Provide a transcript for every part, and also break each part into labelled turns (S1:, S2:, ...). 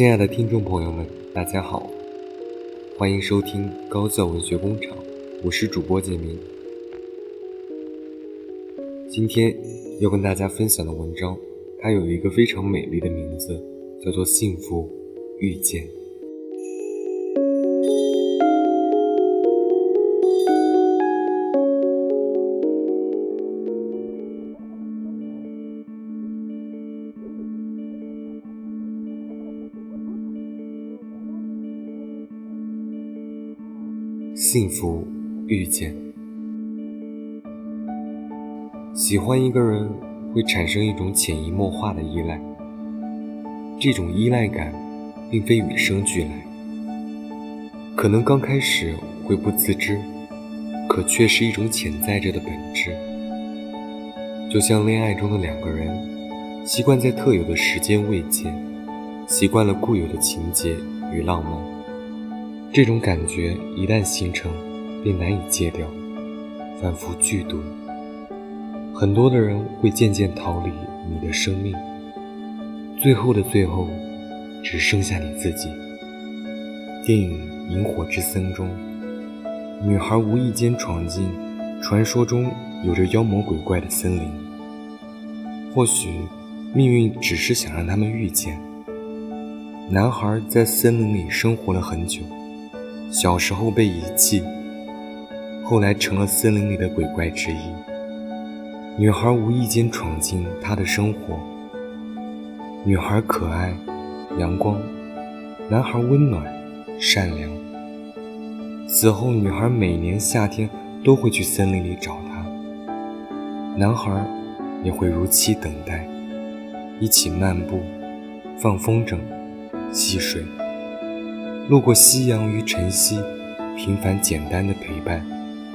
S1: 亲爱的听众朋友们，大家好，欢迎收听高校文学工厂，我是主播简明。今天要跟大家分享的文章，它有一个非常美丽的名字，叫做《幸福遇见》。幸福遇见，喜欢一个人会产生一种潜移默化的依赖。这种依赖感并非与生俱来，可能刚开始会不自知，可却是一种潜在着的本质。就像恋爱中的两个人，习惯在特有的时间未见，习惯了固有的情节与浪漫。这种感觉一旦形成，便难以戒掉，反复剧毒。很多的人会渐渐逃离你的生命，最后的最后，只剩下你自己。电影《萤火之森》中，女孩无意间闯进传说中有着妖魔鬼怪的森林，或许命运只是想让他们遇见。男孩在森林里生活了很久。小时候被遗弃，后来成了森林里的鬼怪之一。女孩无意间闯进他的生活。女孩可爱、阳光，男孩温暖、善良。此后，女孩每年夏天都会去森林里找他，男孩也会如期等待，一起漫步、放风筝、戏水。路过夕阳与晨曦，平凡简单的陪伴，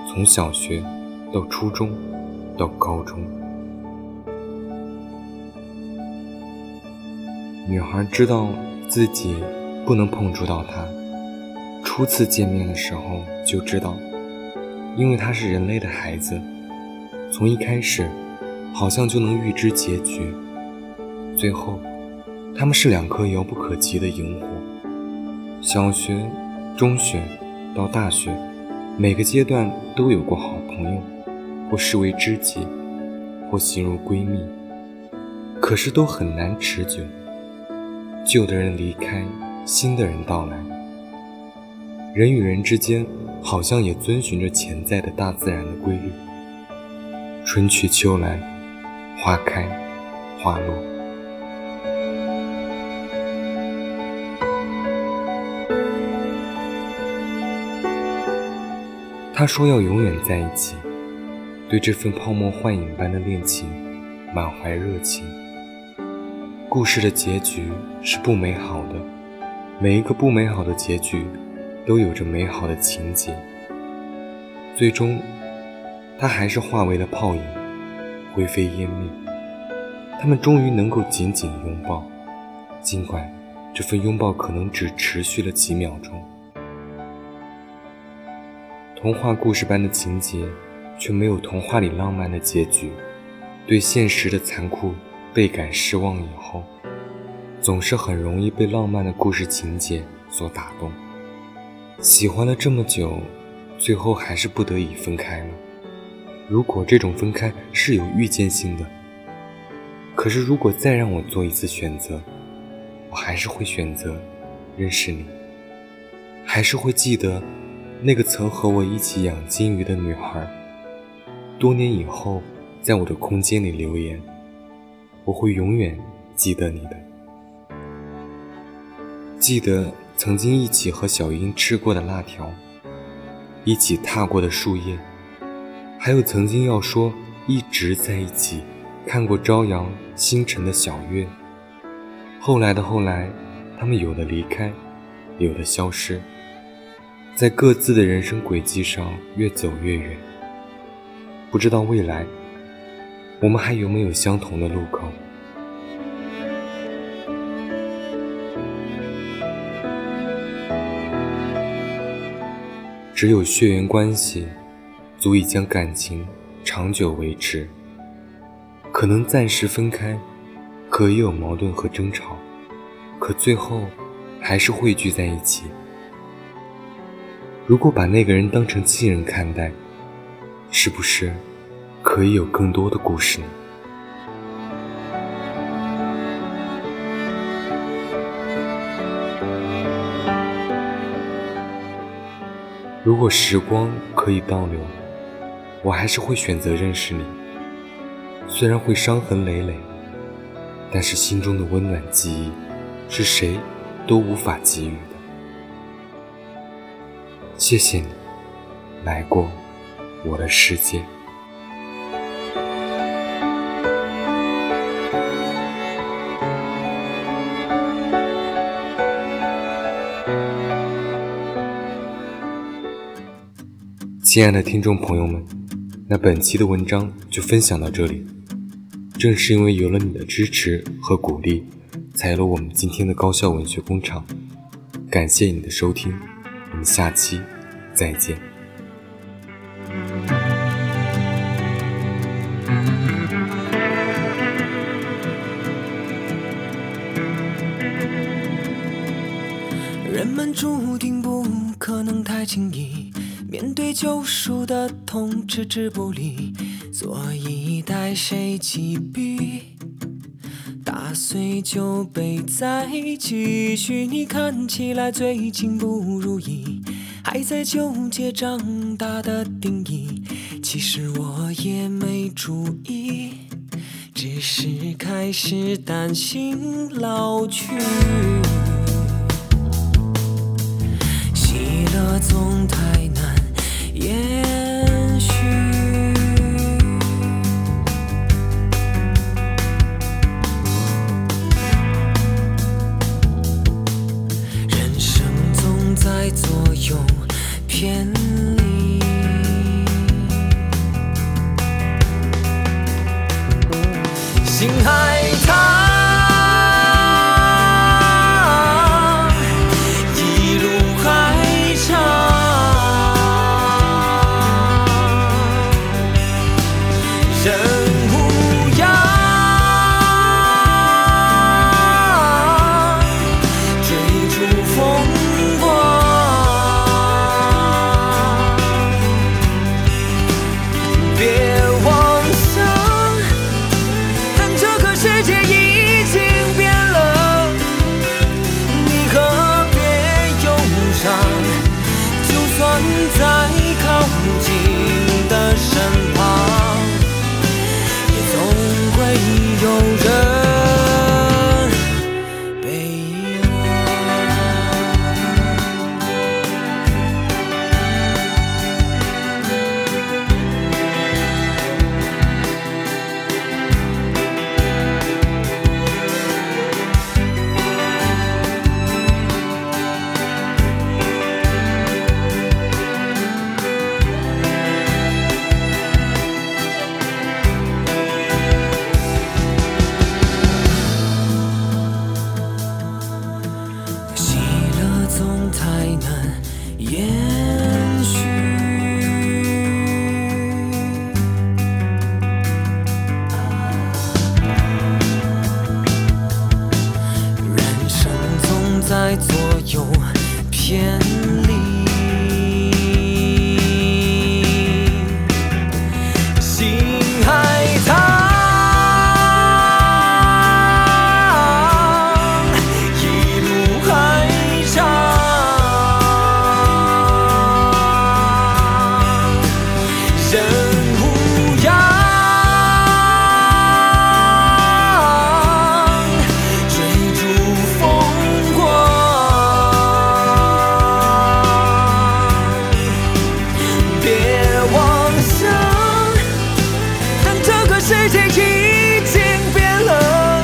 S1: 从小学到初中，到高中。女孩知道自己不能碰触到他，初次见面的时候就知道，因为他是人类的孩子，从一开始好像就能预知结局。最后，他们是两颗遥不可及的萤火。小学、中学到大学，每个阶段都有过好朋友，或视为知己，或形如闺蜜。可是都很难持久。旧的人离开，新的人到来。人与人之间，好像也遵循着潜在的大自然的规律：春去秋来，花开花落。他说要永远在一起，对这份泡沫幻影般的恋情满怀热情。故事的结局是不美好的，每一个不美好的结局都有着美好的情节。最终，他还是化为了泡影，灰飞烟灭。他们终于能够紧紧拥抱，尽管这份拥抱可能只持续了几秒钟。童话故事般的情节，却没有童话里浪漫的结局。对现实的残酷倍感失望以后，总是很容易被浪漫的故事情节所打动。喜欢了这么久，最后还是不得已分开了。如果这种分开是有预见性的，可是如果再让我做一次选择，我还是会选择认识你，还是会记得。那个曾和我一起养金鱼的女孩，多年以后在我的空间里留言，我会永远记得你的。记得曾经一起和小英吃过的辣条，一起踏过的树叶，还有曾经要说一直在一起看过朝阳星辰的小月。后来的后来，他们有的离开，有的消失。在各自的人生轨迹上越走越远，不知道未来我们还有没有相同的路口。只有血缘关系足以将感情长久维持，可能暂时分开，可也有矛盾和争吵，可最后
S2: 还是汇聚在一起。如果把那个人当成亲人看待，是不是可以有更多的故事呢？如果时光可以倒流，我还是会选择认识你。虽然会伤痕累累，但是心中的温暖记忆，是谁都无法给予的。谢谢你，来过我的世界。亲爱的听众朋友们，那本期的文章就分享到这里。正是因为有了你的支持和鼓励，才有了我们今天的高校文学工厂。感谢你的收听，下期再见。
S1: 人们注定不可能太轻易。面对救赎的痛，置之不理，所以待谁击毙？打碎酒杯再继续。你看起来最近不如意，还在纠结长大的定义。其实我也没注意，只是开始担心老去。喜乐总太难。也左右偏世界已经变了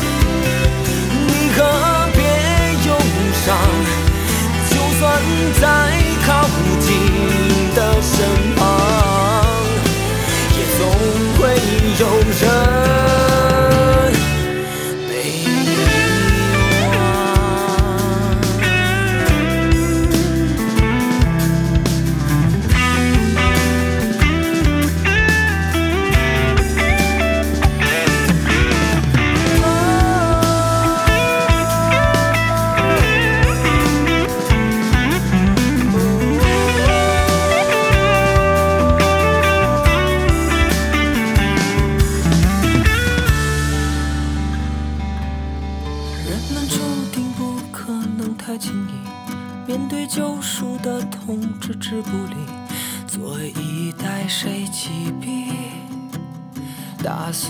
S1: 你可别忧伤就算再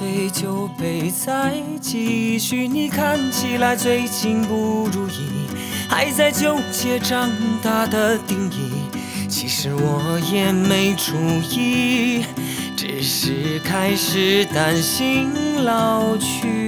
S1: 杯酒杯再继续。你看起来最近不如意，还在纠结长大的定义。其实我也没注意，只是开始担心老去。